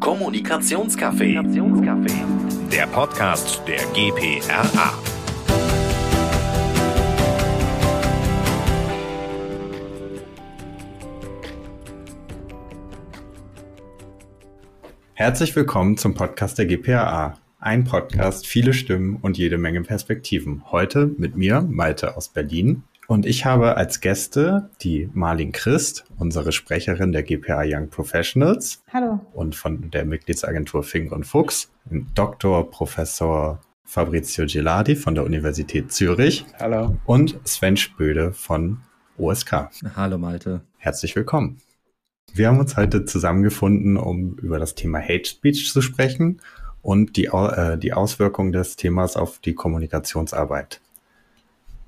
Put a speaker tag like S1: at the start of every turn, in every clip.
S1: Kommunikationscafé. Der Podcast der GPRA.
S2: Herzlich willkommen zum Podcast der GPRA. Ein Podcast, viele Stimmen und jede Menge Perspektiven. Heute mit mir, Malte aus Berlin. Und ich habe als Gäste die Marlin Christ, unsere Sprecherin der GPA Young Professionals.
S3: Hallo.
S2: Und von der Mitgliedsagentur Fink und Fuchs, Dr. Professor Fabrizio Geladi von der Universität Zürich.
S4: Hallo.
S2: Und Sven Spöde von OSK.
S5: Hallo Malte.
S2: Herzlich willkommen. Wir haben uns heute zusammengefunden, um über das Thema Hate Speech zu sprechen und die, äh, die Auswirkungen des Themas auf die Kommunikationsarbeit.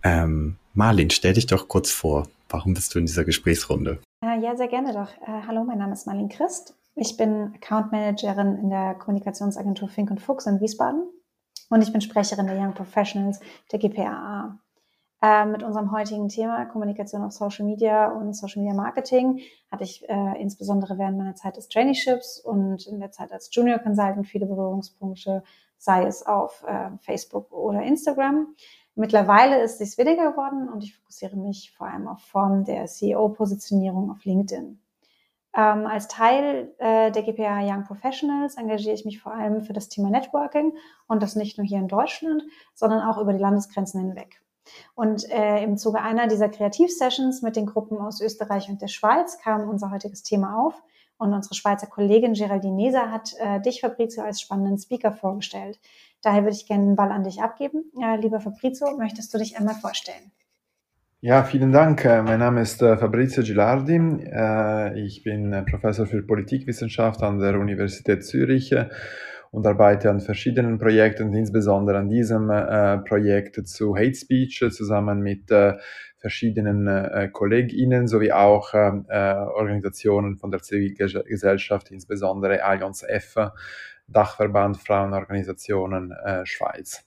S2: Ähm, Marlin, stell dich doch kurz vor. Warum bist du in dieser Gesprächsrunde?
S3: Äh, ja, sehr gerne doch. Äh, hallo, mein Name ist Marlin Christ. Ich bin Account Managerin in der Kommunikationsagentur Fink und Fuchs in Wiesbaden und ich bin Sprecherin der Young Professionals der GPAA. Äh, mit unserem heutigen Thema Kommunikation auf Social Media und Social Media Marketing hatte ich äh, insbesondere während meiner Zeit des Traineeships und in der Zeit als Junior Consultant viele Berührungspunkte, sei es auf äh, Facebook oder Instagram. Mittlerweile ist es weniger geworden und ich fokussiere mich vor allem auf Formen der CEO-Positionierung auf LinkedIn. Ähm, als Teil äh, der GPA Young Professionals engagiere ich mich vor allem für das Thema Networking und das nicht nur hier in Deutschland, sondern auch über die Landesgrenzen hinweg. Und äh, im Zuge einer dieser Kreativsessions mit den Gruppen aus Österreich und der Schweiz kam unser heutiges Thema auf. Und unsere Schweizer Kollegin Geraldine Neser hat äh, dich, Fabrizio, als spannenden Speaker vorgestellt. Daher würde ich gerne den Ball an dich abgeben. Ja, lieber Fabrizio, möchtest du dich einmal vorstellen?
S4: Ja, vielen Dank. Äh, mein Name ist äh, Fabrizio Gilardi. Äh, ich bin Professor für Politikwissenschaft an der Universität Zürich und arbeite an verschiedenen Projekten, insbesondere an diesem Projekt zu Hate Speech zusammen mit verschiedenen KollegInnen sowie auch Organisationen von der Zivilgesellschaft, insbesondere Allianz F, Dachverband Frauenorganisationen äh, Schweiz.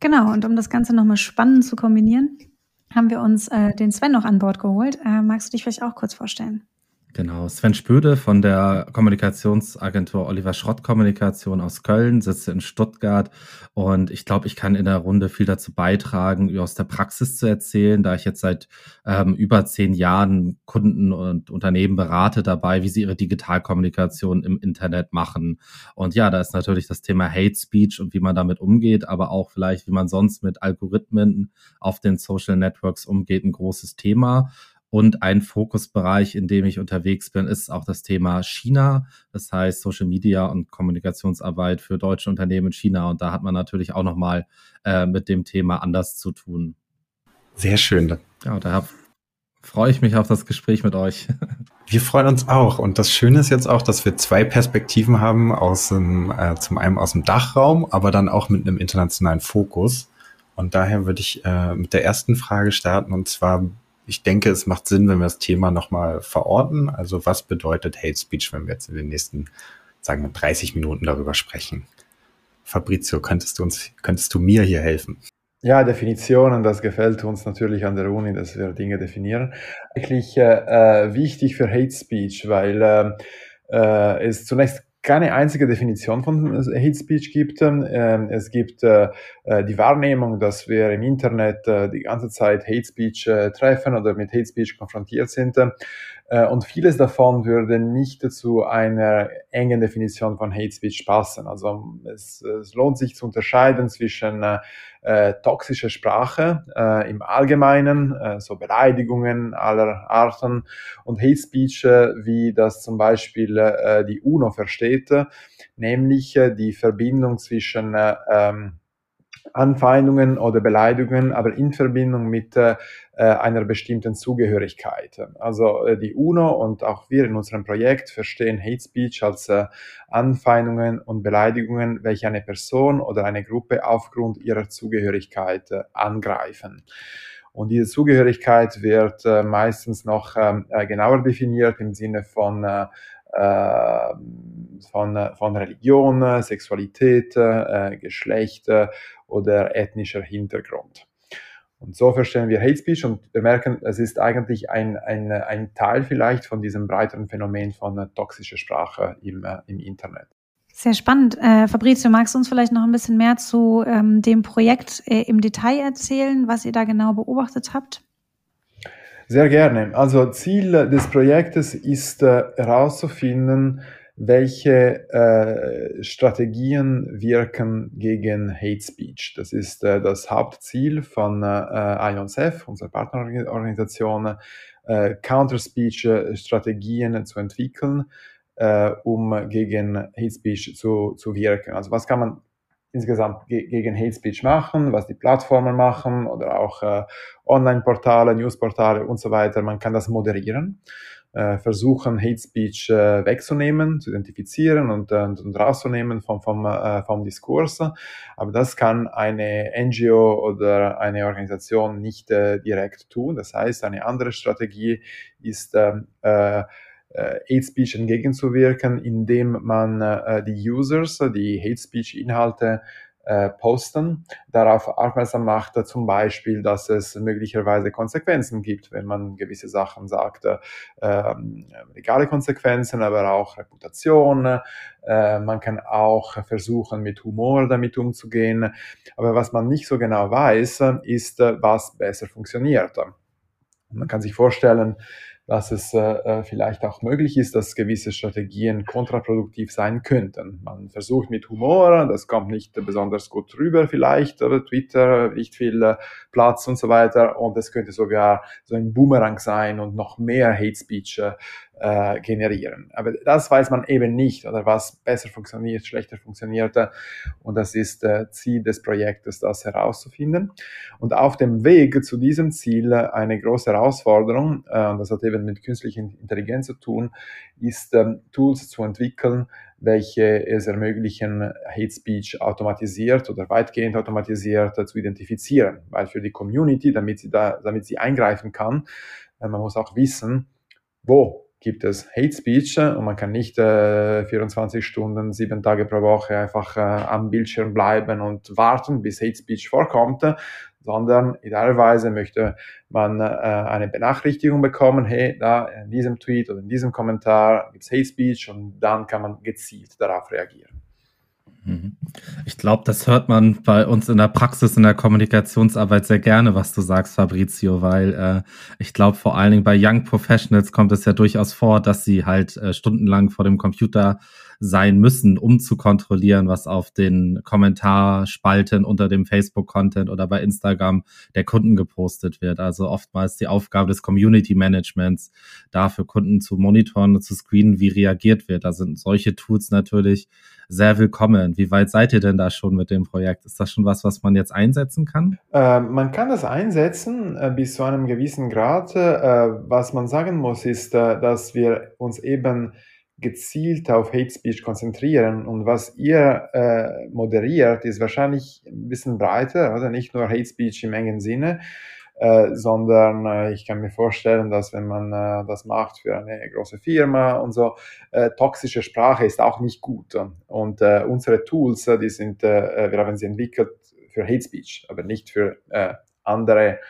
S3: Genau, und um das Ganze nochmal spannend zu kombinieren, haben wir uns äh, den Sven noch an Bord geholt. magst du dich vielleicht auch kurz vorstellen?
S5: Genau, Sven Spöde von der Kommunikationsagentur Oliver Schrott Kommunikation aus Köln, sitze in Stuttgart und ich glaube, ich kann in der Runde viel dazu beitragen, aus der Praxis zu erzählen, da ich jetzt seit ähm, über zehn Jahren Kunden und Unternehmen berate dabei, wie sie ihre Digitalkommunikation im Internet machen. Und ja, da ist natürlich das Thema Hate Speech und wie man damit umgeht, aber auch vielleicht, wie man sonst mit Algorithmen auf den Social Networks umgeht, ein großes Thema. Und ein Fokusbereich, in dem ich unterwegs bin, ist auch das Thema China. Das heißt Social Media und Kommunikationsarbeit für deutsche Unternehmen in China. Und da hat man natürlich auch nochmal äh, mit dem Thema anders zu tun.
S2: Sehr schön.
S5: Ja, da freue ich mich auf das Gespräch mit euch.
S2: Wir freuen uns auch. Und das Schöne ist jetzt auch, dass wir zwei Perspektiven haben aus dem, äh, zum einen aus dem Dachraum, aber dann auch mit einem internationalen Fokus. Und daher würde ich äh, mit der ersten Frage starten. Und zwar, ich denke, es macht Sinn, wenn wir das Thema nochmal verorten. Also was bedeutet Hate Speech, wenn wir jetzt in den nächsten, sagen wir, 30 Minuten darüber sprechen? Fabrizio, könntest du uns, könntest du mir hier helfen?
S4: Ja, Definitionen, das gefällt uns natürlich an der Uni, dass wir Dinge definieren. Eigentlich äh, äh wichtig für Hate Speech, weil äh, äh, es zunächst keine einzige Definition von Hate Speech gibt. Ähm, es gibt äh, äh, die Wahrnehmung, dass wir im Internet äh, die ganze Zeit Hate Speech treffen oder mit Hate Speech konfrontiert sind. Und vieles davon würde nicht zu einer engen Definition von Hate Speech passen. Also es, es lohnt sich zu unterscheiden zwischen äh, toxische Sprache äh, im Allgemeinen, äh, so Beleidigungen aller Arten und Hate Speech, äh, wie das zum Beispiel äh, die UNO versteht, nämlich äh, die Verbindung zwischen äh, ähm, Anfeindungen oder Beleidigungen, aber in Verbindung mit äh, einer bestimmten Zugehörigkeit. Also äh, die UNO und auch wir in unserem Projekt verstehen Hate Speech als äh, Anfeindungen und Beleidigungen, welche eine Person oder eine Gruppe aufgrund ihrer Zugehörigkeit angreifen. Und diese Zugehörigkeit wird meistens noch ähm, äh, genauer definiert im Sinne von von, von Religion, Sexualität, Geschlecht oder ethnischer Hintergrund. Und so verstehen wir Hate Speech und wir merken, es ist eigentlich ein, ein, ein Teil vielleicht von diesem breiteren Phänomen von äh, toxischer Sprache im, äh, im Internet.
S3: Sehr spannend. Äh, Fabrizio, magst du uns vielleicht noch ein bisschen mehr zu ähm, dem Projekt äh, im Detail erzählen, was ihr da genau beobachtet habt?
S4: Sehr gerne. Also Ziel des Projektes ist äh, herauszufinden, welche äh, Strategien wirken gegen Hate Speech. Das ist äh, das Hauptziel von äh, IONSEF, unserer Partnerorganisation, äh, Counter-Speech-Strategien zu entwickeln, äh, um gegen Hate Speech zu, zu wirken. Also was kann man insgesamt ge gegen Hate Speech machen, was die Plattformen machen oder auch äh, Online-Portale, Newsportale und so weiter. Man kann das moderieren äh, versuchen, Hate Speech äh, wegzunehmen, zu identifizieren und, äh, und rauszunehmen vom, vom, äh, vom Diskurs. Aber das kann eine NGO oder eine Organisation nicht äh, direkt tun. Das heißt, eine andere Strategie ist, ähm, äh, äh, Hate Speech entgegenzuwirken, indem man äh, die Users, die Hate Speech Inhalte äh, posten, darauf aufmerksam macht, äh, zum Beispiel, dass es möglicherweise Konsequenzen gibt, wenn man gewisse Sachen sagt, äh, legale Konsequenzen, aber auch Reputation. Äh, man kann auch versuchen, mit Humor damit umzugehen. Aber was man nicht so genau weiß, ist, äh, was besser funktioniert. Man kann sich vorstellen, dass es äh, äh, vielleicht auch möglich ist, dass gewisse Strategien kontraproduktiv sein könnten. Man versucht mit Humor, das kommt nicht besonders gut rüber vielleicht, oder Twitter, nicht viel äh, Platz und so weiter. Und es könnte sogar so ein Boomerang sein und noch mehr Hate Speech äh, äh, generieren. Aber das weiß man eben nicht, oder was besser funktioniert, schlechter funktioniert. Und das ist äh, Ziel des Projektes, das herauszufinden. Und auf dem Weg zu diesem Ziel eine große Herausforderung, äh, und das hat eben mit künstlicher Intelligenz zu tun, ist ähm, Tools zu entwickeln, welche es ermöglichen, Hate Speech automatisiert oder weitgehend automatisiert zu identifizieren. Weil für die Community, damit sie da, damit sie eingreifen kann, äh, man muss auch wissen, wo gibt es Hate Speech und man kann nicht äh, 24 Stunden, sieben Tage pro Woche einfach äh, am Bildschirm bleiben und warten, bis Hate Speech vorkommt, sondern idealerweise möchte man äh, eine Benachrichtigung bekommen, hey, da in diesem Tweet oder in diesem Kommentar gibt es Hate Speech und dann kann man gezielt darauf reagieren.
S5: Mhm. Ich glaube, das hört man bei uns in der Praxis, in der Kommunikationsarbeit sehr gerne, was du sagst, Fabrizio, weil äh, ich glaube, vor allen Dingen bei Young Professionals kommt es ja durchaus vor, dass sie halt äh, stundenlang vor dem Computer sein müssen, um zu kontrollieren, was auf den Kommentarspalten unter dem Facebook-Content oder bei Instagram der Kunden gepostet wird. Also oftmals die Aufgabe des Community Managements, da für Kunden zu monitoren und zu screenen, wie reagiert wird. Da sind solche Tools natürlich sehr willkommen. Wie weit seid ihr denn da schon mit dem Projekt? Ist das schon was, was man jetzt einsetzen kann?
S4: Äh, man kann das einsetzen äh, bis zu einem gewissen Grad. Äh, was man sagen muss, ist, äh, dass wir uns eben gezielt auf Hate Speech konzentrieren. Und was ihr äh, moderiert, ist wahrscheinlich ein bisschen breiter, oder nicht nur Hate Speech im engen Sinne, äh, sondern äh, ich kann mir vorstellen, dass wenn man äh, das macht für eine große Firma und so, äh, toxische Sprache ist auch nicht gut. Und äh, unsere Tools, äh, die sind, wir haben sie entwickelt für Hate Speech, aber nicht für andere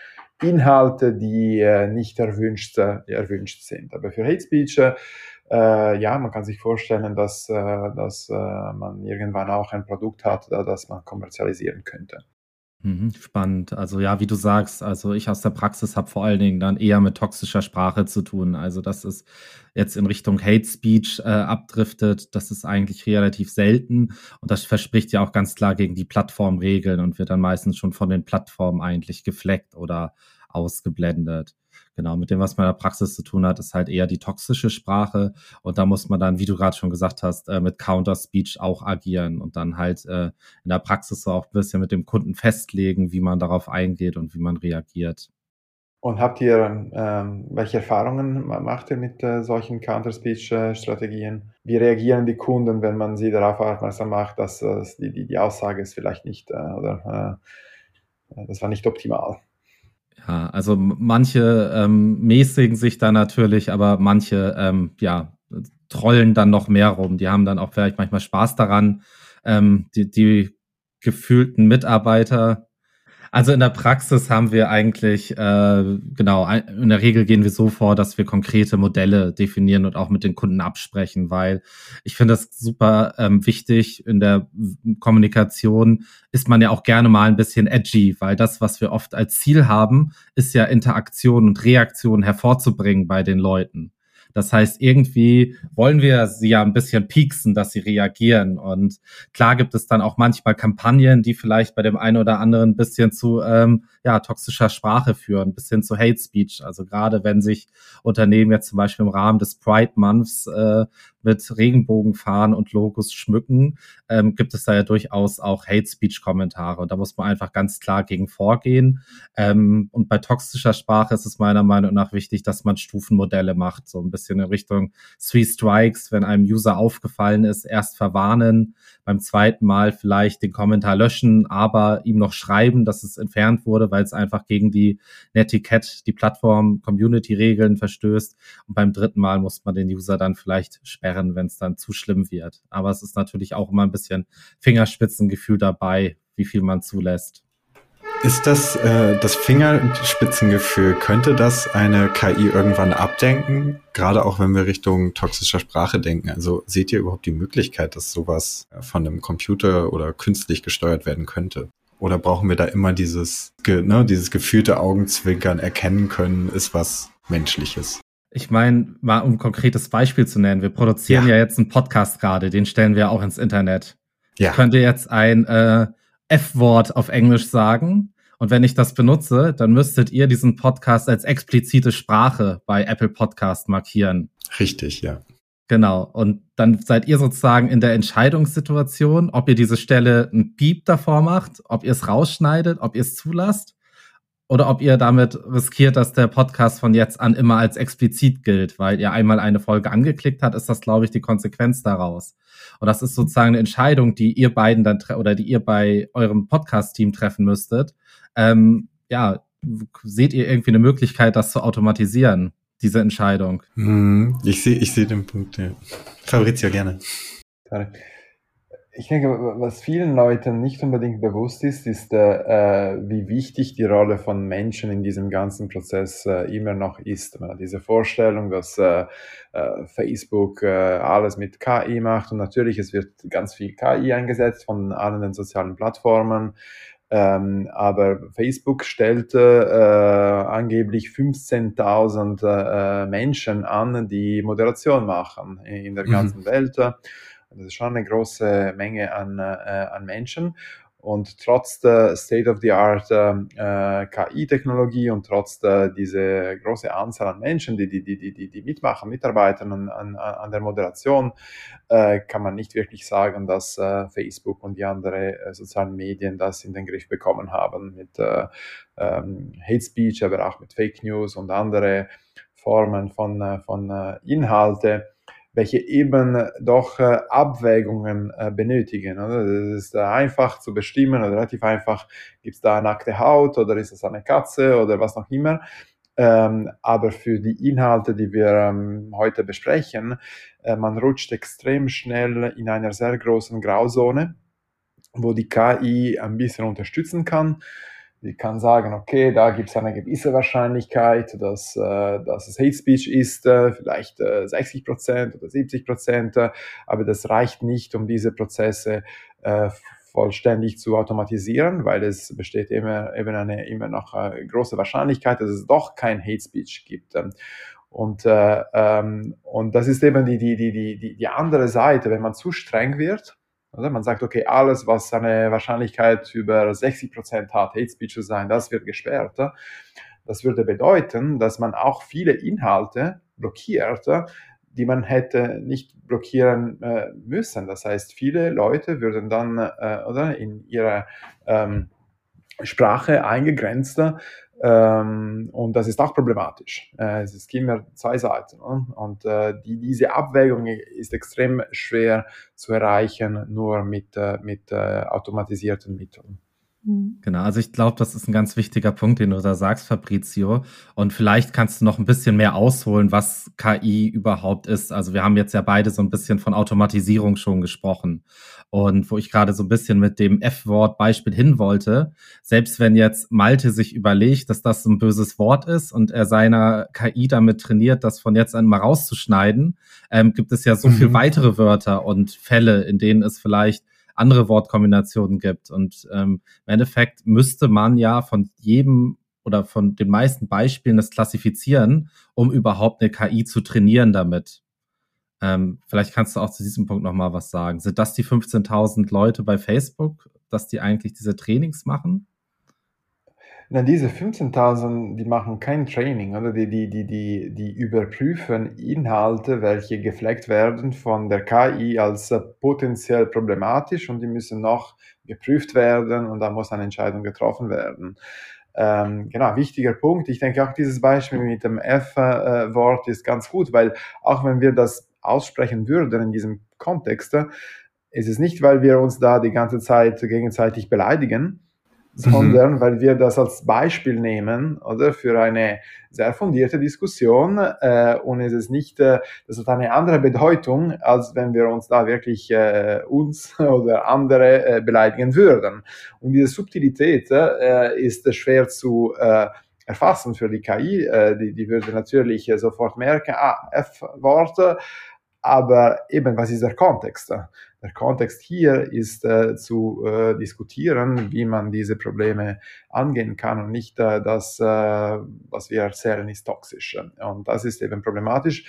S4: Inhalte, die nicht erwünscht, erwünscht sind. Aber für Hate Speech äh, ja, man kann sich vorstellen, dass, äh, dass äh, man irgendwann auch ein Produkt hat, das man kommerzialisieren könnte.
S5: Mhm, spannend. Also ja, wie du sagst, also ich aus der Praxis habe vor allen Dingen dann eher mit toxischer Sprache zu tun. Also dass es jetzt in Richtung Hate Speech äh, abdriftet, das ist eigentlich relativ selten und das verspricht ja auch ganz klar gegen die Plattformregeln und wird dann meistens schon von den Plattformen eigentlich gefleckt oder ausgeblendet. Genau, mit dem, was man in der Praxis zu tun hat, ist halt eher die toxische Sprache. Und da muss man dann, wie du gerade schon gesagt hast, äh, mit Counter-Speech auch agieren und dann halt äh, in der Praxis so auch ein bisschen mit dem Kunden festlegen, wie man darauf eingeht und wie man reagiert.
S4: Und habt ihr, ähm, welche Erfahrungen macht ihr mit äh, solchen Counter-Speech-Strategien? Wie reagieren die Kunden, wenn man sie darauf aufmerksam macht, dass äh, die, die, die Aussage ist vielleicht nicht, äh, oder äh, das war nicht optimal?
S5: Ja, also manche ähm, mäßigen sich da natürlich, aber manche, ähm, ja, trollen dann noch mehr rum. Die haben dann auch vielleicht manchmal Spaß daran, ähm, die, die gefühlten Mitarbeiter Also in der Praxis haben wir eigentlich, äh, genau, in der Regel gehen wir so vor, dass wir konkrete Modelle definieren und auch mit den Kunden absprechen, weil ich finde das super ähm, wichtig. In der Kommunikation ist man ja auch gerne mal ein bisschen edgy, weil das, was wir oft als Ziel haben, ist ja Interaktion und Reaktion hervorzubringen bei den Leuten. Das heißt, irgendwie wollen wir sie ja ein bisschen pieksen, dass sie reagieren. Und klar gibt es dann auch manchmal Kampagnen, die vielleicht bei dem einen oder anderen ein bisschen zu ähm, ja, toxischer Sprache führen, bis hin zu Hate Speech. Also gerade wenn sich Unternehmen jetzt zum Beispiel im Rahmen des Pride Months äh, mit Regenbogenfahren und Logos schmücken, ähm, gibt es da ja durchaus auch Hate Speech Kommentare. Und da muss man einfach ganz klar gegen vorgehen. Ähm, und bei toxischer Sprache ist es meiner Meinung nach wichtig, dass man Stufenmodelle macht, so ein bisschen in Richtung Three Strikes, wenn einem User aufgefallen ist, erst verwarnen, beim zweiten Mal vielleicht den Kommentar löschen, aber ihm noch schreiben, dass es entfernt wurde, weil es einfach gegen die Netiquette, die Plattform, Community-Regeln verstößt. Und beim dritten Mal muss man den User dann vielleicht sperren, wenn es dann zu schlimm wird. Aber es ist natürlich auch immer ein bisschen Fingerspitzengefühl dabei, wie viel man zulässt.
S2: Ist das äh, das Fingerspitzengefühl? Könnte das eine KI irgendwann abdenken? Gerade auch wenn wir Richtung toxischer Sprache denken. Also seht ihr überhaupt die Möglichkeit, dass sowas von einem Computer oder künstlich gesteuert werden könnte? Oder brauchen wir da immer dieses, ne, dieses gefühlte Augenzwinkern erkennen können, ist was Menschliches?
S5: Ich meine, mal um ein konkretes Beispiel zu nennen, wir produzieren ja, ja jetzt einen Podcast gerade, den stellen wir auch ins Internet. Ja. Könnt ihr jetzt ein äh, F-Wort auf Englisch sagen. Und wenn ich das benutze, dann müsstet ihr diesen Podcast als explizite Sprache bei Apple Podcast markieren.
S2: Richtig, ja.
S5: Genau. Und dann seid ihr sozusagen in der Entscheidungssituation, ob ihr diese Stelle ein Piep davor macht, ob ihr es rausschneidet, ob ihr es zulasst oder ob ihr damit riskiert, dass der Podcast von jetzt an immer als explizit gilt, weil ihr einmal eine Folge angeklickt habt, ist das, glaube ich, die Konsequenz daraus. Und das ist sozusagen eine Entscheidung, die ihr beiden dann oder die ihr bei eurem Podcast-Team treffen müsstet. Ähm, ja, seht ihr irgendwie eine Möglichkeit, das zu automatisieren, diese Entscheidung?
S2: Hm, ich sehe ich sehe den Punkt, ja. Fabrizio, gerne. Sorry
S4: ich denke, was vielen Leuten nicht unbedingt bewusst ist, ist, äh, wie wichtig die Rolle von Menschen in diesem ganzen Prozess äh, immer noch ist. Diese Vorstellung, dass äh, äh Facebook äh, alles mit KI macht und natürlich, es wird ganz viel KI eingesetzt von allen den sozialen Plattformen. Ähm, aber Facebook stellte äh, angeblich 15.000 Menschen an, die Moderation machen in der mhm. ganzen mhm. Welt. Das ist schon eine große Menge an, äh, an Menschen. Und trotz der State-of-the-Art äh, KI-Technologie und trotz der, diese große Anzahl an Menschen, die, die, die, die, die mitmachen, mitarbeiten an, an, an der Moderation, äh, kann man nicht wirklich sagen, dass äh, Facebook und die anderen äh, sozialen Medien das in den Griff bekommen haben mit äh, ähm, Hate Speech, aber auch mit Fake News und andere Formen von, äh, von äh, Inhalte welche eben doch äh, Abwägungen äh, benötigen. Oder? Das ist äh, einfach zu bestimmen oder relativ einfach, gibt es da nackte Haut oder ist es eine Katze oder was noch immer. Ähm, aber für die Inhalte, die wir ähm, heute besprechen, äh, man rutscht extrem schnell in einer sehr großen Grauzone, wo die KI ein bisschen unterstützen kann die kann sagen, okay, da gibt es eine gewisse Wahrscheinlichkeit, dass, äh, dass es Hate Speech ist, äh, vielleicht äh, 60 Prozent oder 70 Prozent, äh, aber das reicht nicht, um diese Prozesse äh, vollständig zu automatisieren, weil es besteht immer, eben eine immer noch äh, große Wahrscheinlichkeit, dass es doch kein Hate Speech gibt. Und, äh, ähm, und das ist eben die, die, die, die, die andere Seite, wenn man zu streng wird, oder? Man sagt, okay, alles, was eine Wahrscheinlichkeit über 60 Prozent hat, Hate Speech zu sein, das wird gesperrt. Das würde bedeuten, dass man auch viele Inhalte blockiert, die man hätte nicht blockieren äh, müssen. Das heißt, viele Leute würden dann äh, oder in ihrer ähm, Sprache eingegrenzt ähm, und das ist auch problematisch. Äh, es gibt immer zwei Seiten. Ne? Und äh, die, diese Abwägung ist extrem schwer zu erreichen, nur mit, äh, mit automatisierten Mitteln.
S5: Mhm. Genau, also ich glaube, das ist ein ganz wichtiger Punkt, den du da sagst, Fabrizio. Und vielleicht kannst du noch ein bisschen mehr ausholen, was KI überhaupt ist. Also wir haben jetzt ja beide so ein bisschen von Automatisierung schon gesprochen. Und wo ich gerade so ein bisschen mit dem F-Wort Beispiel hin wollte, selbst wenn jetzt Malte sich überlegt, dass das ein böses Wort ist und er seiner KI damit trainiert, das von jetzt an mal rauszuschneiden, ähm, gibt es ja so mhm. viel weitere Wörter und Fälle, in denen es vielleicht andere Wortkombinationen gibt. Und ähm, im Endeffekt müsste man ja von jedem oder von den meisten Beispielen das klassifizieren, um überhaupt eine KI zu trainieren damit. Ähm, vielleicht kannst du auch zu diesem Punkt nochmal was sagen. Sind das die 15.000 Leute bei Facebook, dass die eigentlich diese Trainings machen?
S4: Na, diese 15.000, die machen kein Training, oder? Die, die, die, die, die überprüfen Inhalte, welche gefleckt werden von der KI als äh, potenziell problematisch und die müssen noch geprüft werden und da muss eine Entscheidung getroffen werden. Ähm, genau, wichtiger Punkt. Ich denke auch dieses Beispiel mit dem F-Wort ist ganz gut, weil auch wenn wir das aussprechen würden in diesem Kontext, ist es nicht, weil wir uns da die ganze Zeit gegenseitig beleidigen, sondern mhm. weil wir das als Beispiel nehmen oder für eine sehr fundierte Diskussion äh, und es ist nicht, äh, das hat eine andere Bedeutung, als wenn wir uns da wirklich äh, uns oder andere äh, beleidigen würden. Und diese Subtilität äh, ist schwer zu äh, erfassen für die KI. Äh, die, die würde natürlich äh, sofort merken, ah, F-Worte, aber eben, was ist der Kontext? Der Kontext hier ist äh, zu äh, diskutieren, wie man diese Probleme angehen kann und nicht äh, das, äh, was wir erzählen, ist toxisch. Und das ist eben problematisch.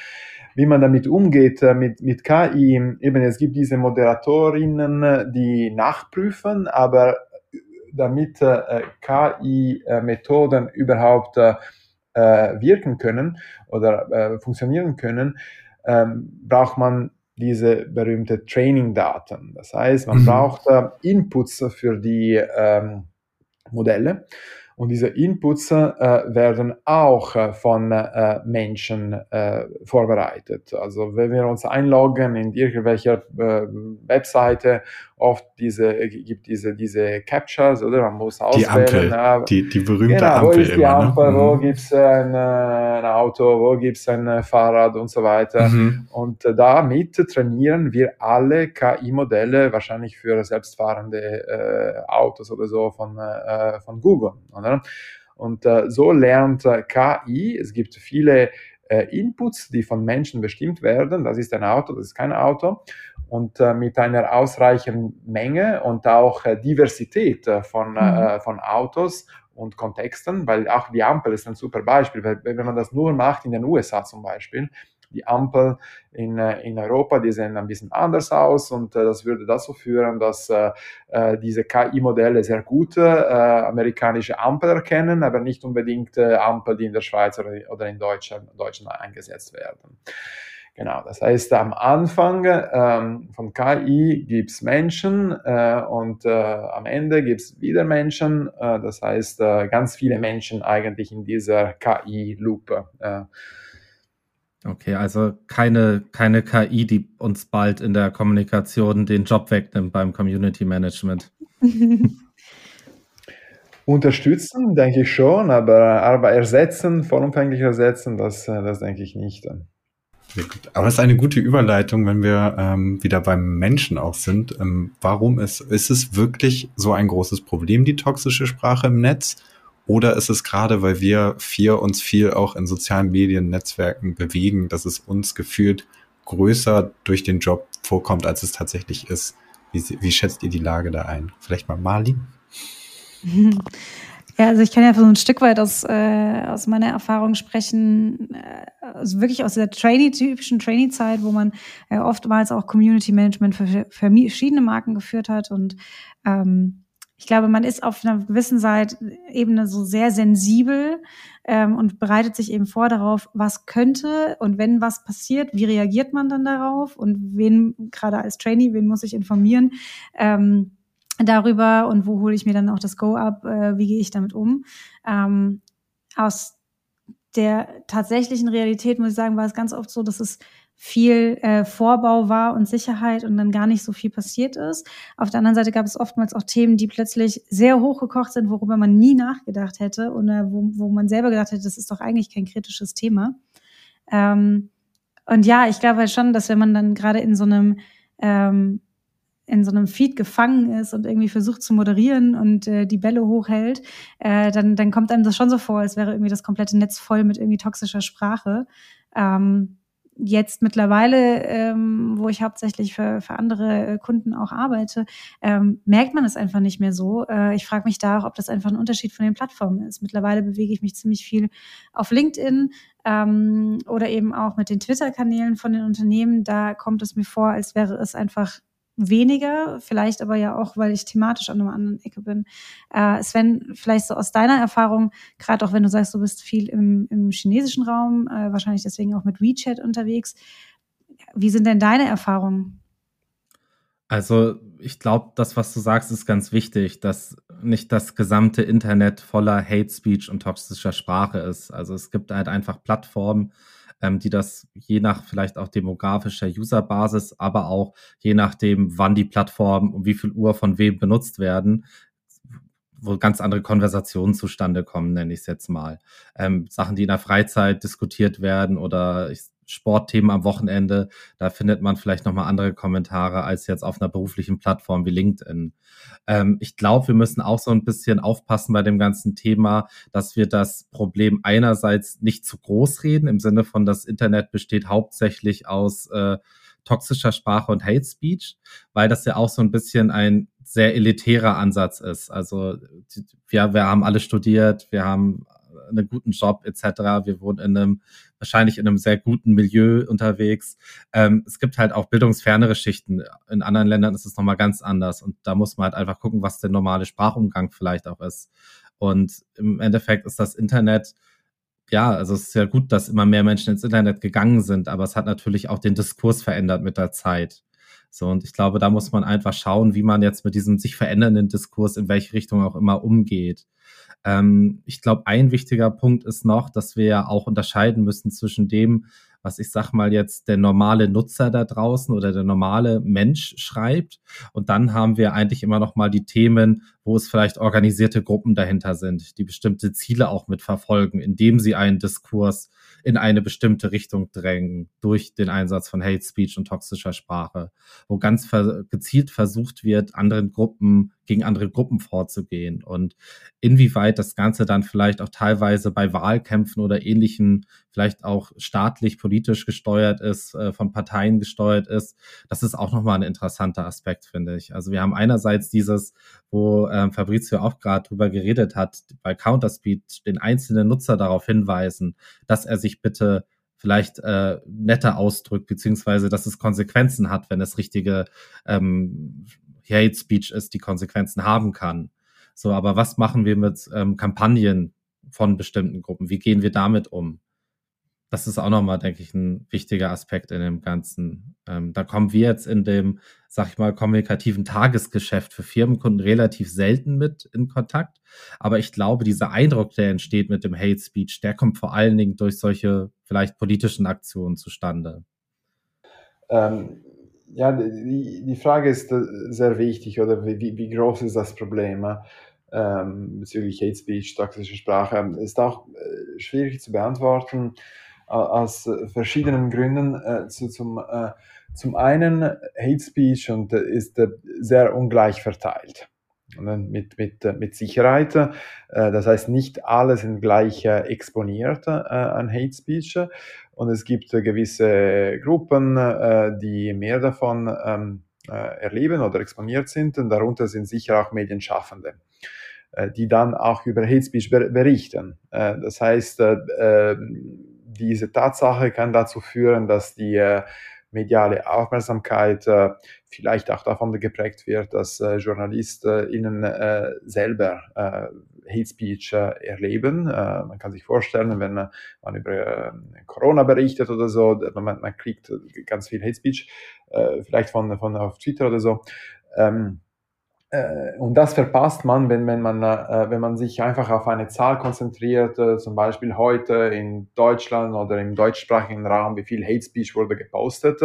S4: Wie man damit umgeht äh, mit, mit KI, eben es gibt diese Moderatorinnen, die nachprüfen, aber damit äh, KI-Methoden überhaupt wirken können oder funktionieren können, ähm, braucht man diese berühmte Training-Daten. Das heißt, man mhm. braucht äh, Inputs für die ähm, Modelle und diese Inputs äh, werden auch äh, von äh, Menschen äh, vorbereitet. Also wenn wir uns einloggen in irgendwelcher äh, Webseite, oft diese, gibt diese, diese Captures, oder man muss
S2: auswählen. Die Ampel, die, die berühmte
S4: genau,
S2: Ampel.
S4: Wo ist die Ampel, ne? wo mhm. gibt es ein, ein, Auto, wo gibt es ein Fahrrad und so weiter. Mhm. Und damit trainieren wir alle KI-Modelle, wahrscheinlich für selbstfahrende Autos oder so von, von Google. Oder? Und äh, so lernt äh, KI, es gibt viele äh, Inputs, die von Menschen bestimmt werden. Das ist ein Auto, das ist kein Auto. Und äh, mit einer ausreichenden Menge und auch äh, Diversität äh, von, mhm. von Autos und Kontexten, weil auch die Ampel ist ein super Beispiel. Weil, wenn man das nur macht in den USA zum Beispiel, die Ampel in, äh, in Europa, die sehen ein bisschen anders aus und äh, das würde dazu führen, dass äh, diese KI-Modelle sehr gute äh, amerikanische Ampel erkennen, aber nicht unbedingt Ampel, die in der Schweiz oder, in Deutschland, Deutschland eingesetzt werden. Genau, das heißt, am Anfang ähm, von KI gibt es Menschen äh, und äh, am Ende gibt es wieder Menschen. Äh, das heißt, ganz viele Menschen eigentlich in dieser KI-Lupe.
S5: Okay, also keine, keine KI, die uns bald in der Kommunikation den Job wegnimmt beim Community Management.
S4: Unterstützen, denke ich schon, aber, aber ersetzen, vollumfänglich ersetzen, das, das denke ich nicht.
S2: Aber es ist eine gute Überleitung, wenn wir ähm, wieder beim Menschen auch sind. Ähm, warum ist, ist es wirklich so ein großes Problem, die toxische Sprache im Netz? Oder ist es gerade, weil wir vier uns viel auch in sozialen Medien, Netzwerken bewegen, dass es uns gefühlt größer durch den Job vorkommt, als es tatsächlich ist? Wie, wie schätzt ihr die Lage da ein? Vielleicht mal Mali?
S3: Ja, also ich kann ja so ein Stück weit aus, äh, aus meiner Erfahrung sprechen, äh, also wirklich aus der Trainee-typischen Trainee-Zeit, wo man äh, oftmals auch Community Management für, für verschiedene Marken geführt hat und ähm, ich glaube, man ist auf einer gewissen Seite Ebene so sehr sensibel ähm, und bereitet sich eben vor darauf, was könnte und wenn was passiert, wie reagiert man dann darauf und wen, gerade als Trainee, wen muss ich informieren ähm, darüber und wo hole ich mir dann auch das Go ab, äh, wie gehe ich damit um. Ähm, aus der tatsächlichen Realität muss ich sagen, war es ganz oft so, dass es viel äh, Vorbau war und Sicherheit und dann gar nicht so viel passiert ist. Auf der anderen Seite gab es oftmals auch Themen, die plötzlich sehr hochgekocht sind, worüber man nie nachgedacht hätte oder wo, wo man selber gedacht hätte, das ist doch eigentlich kein kritisches Thema. Ähm, und ja, ich glaube halt schon, dass wenn man dann gerade in so einem ähm, in so einem Feed gefangen ist und irgendwie versucht zu moderieren und äh, die Bälle hochhält, äh, dann, dann kommt einem das schon so vor, als wäre irgendwie das komplette Netz voll mit irgendwie toxischer Sprache. Ähm, jetzt mittlerweile, ähm, wo ich hauptsächlich für, für andere äh, Kunden auch arbeite, ähm, merkt man es einfach nicht mehr so. Äh, ich frage mich da auch, ob das einfach ein Unterschied von den Plattformen ist. Mittlerweile bewege ich mich ziemlich viel auf LinkedIn ähm, oder eben auch mit den Twitter-Kanälen von den Unternehmen. Da kommt es mir vor, als wäre es einfach weniger, vielleicht aber ja auch, weil ich thematisch an einer anderen Ecke bin. Äh, Sven, vielleicht so aus deiner Erfahrung, gerade auch wenn du sagst, du bist viel im, im chinesischen Raum, äh, wahrscheinlich deswegen auch mit WeChat unterwegs. Wie sind denn deine Erfahrungen?
S5: Also ich glaube, das, was du sagst, ist ganz wichtig, dass nicht das gesamte Internet voller Hate Speech und toxischer Sprache ist. Also es gibt halt einfach Plattformen, ähm, die das je nach vielleicht auch demografischer Userbasis, aber auch je nachdem, wann die Plattformen um wie viel Uhr von wem benutzt werden, wo ganz andere Konversationen zustande kommen, nenne ich es jetzt mal. Ähm, Sachen, die in der Freizeit diskutiert werden oder ich Sportthemen am Wochenende, da findet man vielleicht nochmal andere Kommentare als jetzt auf einer beruflichen Plattform wie LinkedIn. Ähm, ich glaube, wir müssen auch so ein bisschen aufpassen bei dem ganzen Thema, dass wir das Problem einerseits nicht zu groß reden, im Sinne von, das Internet besteht hauptsächlich aus äh, toxischer Sprache und Hate Speech, weil das ja auch so ein bisschen ein sehr elitärer Ansatz ist. Also wir, wir haben alle studiert, wir haben einen guten Job etc. Wir wohnen in einem wahrscheinlich in einem sehr guten Milieu unterwegs. Ähm, es gibt halt auch bildungsfernere Schichten. In anderen Ländern ist es nochmal ganz anders. Und da muss man halt einfach gucken, was der normale Sprachumgang vielleicht auch ist. Und im Endeffekt ist das Internet, ja, also es ist ja gut, dass immer mehr Menschen ins Internet gegangen sind, aber es hat natürlich auch den Diskurs verändert mit der Zeit. So, und ich glaube, da muss man einfach schauen, wie man jetzt mit diesem sich verändernden Diskurs in welche Richtung auch immer umgeht. Ähm, ich glaube, ein wichtiger Punkt ist noch, dass wir ja auch unterscheiden müssen zwischen dem, was ich sag mal jetzt der normale Nutzer da draußen oder der normale Mensch schreibt. Und dann haben wir eigentlich immer noch mal die Themen, wo es vielleicht organisierte Gruppen dahinter sind, die bestimmte Ziele auch mit verfolgen, indem sie einen Diskurs in eine bestimmte Richtung drängen durch den Einsatz von Hate Speech und toxischer Sprache, wo ganz ver gezielt versucht wird, anderen Gruppen gegen andere Gruppen vorzugehen und inwieweit das Ganze dann vielleicht auch teilweise bei Wahlkämpfen oder ähnlichen, vielleicht auch staatlich, politisch gesteuert ist, äh, von Parteien gesteuert ist, das ist auch nochmal ein interessanter Aspekt, finde ich. Also wir haben einerseits dieses, wo ähm, Fabrizio auch gerade drüber geredet hat, bei Counterspeed den einzelnen Nutzer darauf hinweisen, dass er sich bitte vielleicht äh, netter ausdrückt, beziehungsweise dass es Konsequenzen hat, wenn es richtige ähm, Hate Speech ist, die Konsequenzen haben kann. So, aber was machen wir mit ähm, Kampagnen von bestimmten Gruppen? Wie gehen wir damit um? Das ist auch nochmal, denke ich, ein wichtiger Aspekt in dem Ganzen. Ähm, da kommen wir jetzt in dem, sag ich mal, kommunikativen Tagesgeschäft für Firmenkunden relativ selten mit in Kontakt. Aber ich glaube, dieser Eindruck, der entsteht mit dem Hate Speech, der kommt vor allen Dingen durch solche vielleicht politischen Aktionen zustande.
S4: Ähm, ja, die, die Frage ist äh, sehr wichtig, oder wie, wie groß ist das Problem? Ähm, bezüglich Hate Speech, toxische Sprache, ist auch äh, schwierig zu beantworten aus verschiedenen Gründen. Äh, zu, zum, äh, zum einen Hate Speech und äh, ist sehr ungleich verteilt. Mit, mit, mit Sicherheit. Das heißt, nicht alle sind gleich exponiert an Hate Speech. Und es gibt gewisse Gruppen, die mehr davon ähm, erleben oder exponiert sind. Und darunter sind sicher auch Medienschaffende die dann auch über Hate Speech berichten. Das heißt, diese Tatsache kann dazu führen, dass die äh, mediale Aufmerksamkeit äh, vielleicht auch davon geprägt wird, dass äh, JournalistInnen äh, selber Hate Speech erleben. Man kann sich vorstellen, wenn man über Corona berichtet oder so, man, man kriegt ganz viel Hate Speech, vielleicht von, von auf Twitter oder so. Ähm, äh, und das verpasst man, wenn, wenn, man, äh, wenn man sich einfach auf eine Zahl konzentriert, äh, zum Beispiel heute in Deutschland oder im deutschsprachigen Raum, wie viel Hate Speech wurde gepostet.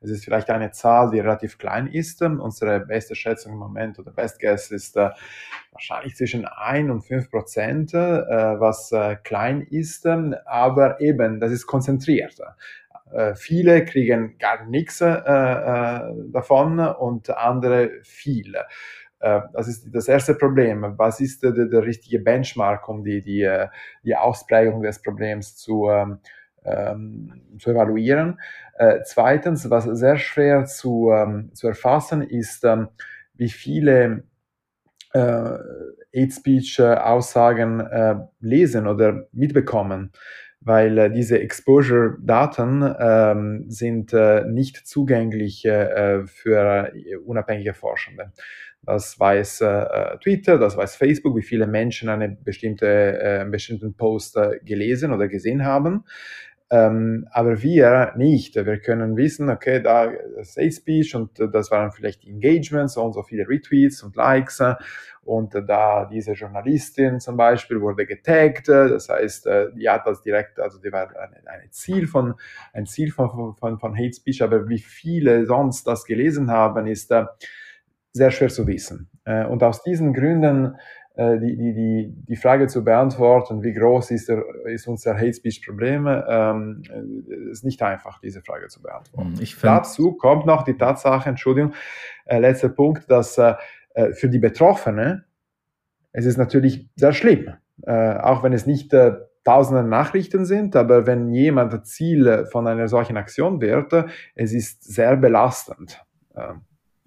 S4: Es ist vielleicht eine Zahl, die relativ klein ist. Unsere beste Schätzung im Moment oder Best Guess ist äh, wahrscheinlich zwischen 1 und 5 Prozent, äh, was äh, klein ist, aber eben, das ist konzentriert. Äh, viele kriegen gar nichts äh, äh, davon und andere viel. Äh, das ist das erste Problem. Was ist der, der richtige Benchmark, um die, die, äh, die Ausprägung des Problems zu, ähm, ähm, zu evaluieren? Äh, zweitens, was sehr schwer zu, ähm, zu erfassen ist, ähm, wie viele äh, Hate Speech Aussagen äh, lesen oder mitbekommen weil äh, diese Exposure-Daten ähm, sind äh, nicht zugänglich äh, für unabhängige Forschende. Das weiß äh, Twitter, das weiß Facebook, wie viele Menschen eine bestimmte, äh, einen bestimmten Post äh, gelesen oder gesehen haben. Ähm, aber wir nicht. Wir können wissen, okay, da ist Hate Speech und das waren vielleicht Engagements und so viele Retweets und Likes. Und da diese Journalistin zum Beispiel wurde getaggt, das heißt, die hat das direkt, also die war ein, ein Ziel von, ein Ziel von, von, von Hate Speech, aber wie viele sonst das gelesen haben, ist sehr schwer zu wissen. Äh, und aus diesen Gründen äh, die, die, die, die Frage zu beantworten, wie groß ist, der, ist unser Hate Speech Problem, ähm, ist nicht einfach, diese Frage zu beantworten. Hm, Dazu kommt noch die Tatsache, Entschuldigung, äh, letzter Punkt, dass äh, äh für die Betroffene es ist natürlich sehr schlimm, äh, auch wenn es nicht äh, tausende Nachrichten sind, aber wenn jemand Ziel von einer solchen Aktion wird, es ist sehr belastend.
S3: Äh,